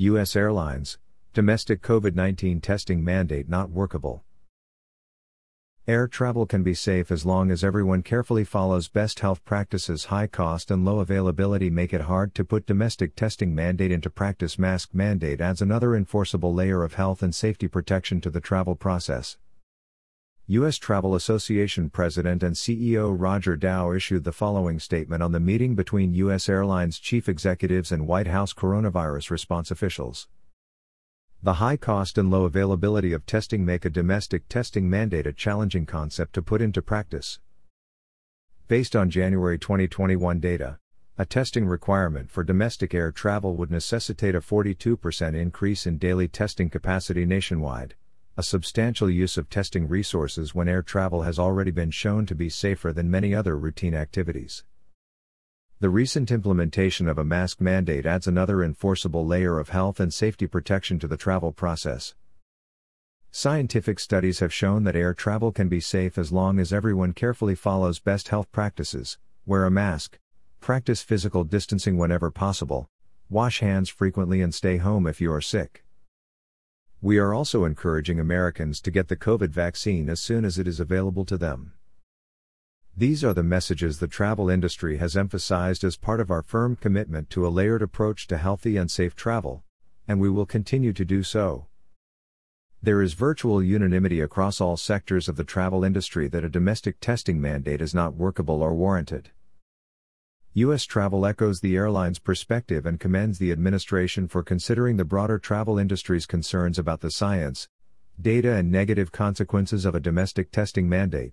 U.S. Airlines, domestic COVID 19 testing mandate not workable. Air travel can be safe as long as everyone carefully follows best health practices. High cost and low availability make it hard to put domestic testing mandate into practice. Mask mandate adds another enforceable layer of health and safety protection to the travel process. U.S. Travel Association President and CEO Roger Dow issued the following statement on the meeting between U.S. Airlines chief executives and White House coronavirus response officials. The high cost and low availability of testing make a domestic testing mandate a challenging concept to put into practice. Based on January 2021 data, a testing requirement for domestic air travel would necessitate a 42% increase in daily testing capacity nationwide, a substantial use of testing resources when air travel has already been shown to be safer than many other routine activities. The recent implementation of a mask mandate adds another enforceable layer of health and safety protection to the travel process. Scientific studies have shown that air travel can be safe as long as everyone carefully follows best health practices, wear a mask, practice physical distancing whenever possible, wash hands frequently, and stay home if you are sick. We are also encouraging Americans to get the COVID vaccine as soon as it is available to them. These are the messages the travel industry has emphasized as part of our firm commitment to a layered approach to healthy and safe travel, and we will continue to do so. There is virtual unanimity across all sectors of the travel industry that a domestic testing mandate is not workable or warranted. U.S. Travel echoes the airline's perspective and commends the administration for considering the broader travel industry's concerns about the science, data, and negative consequences of a domestic testing mandate.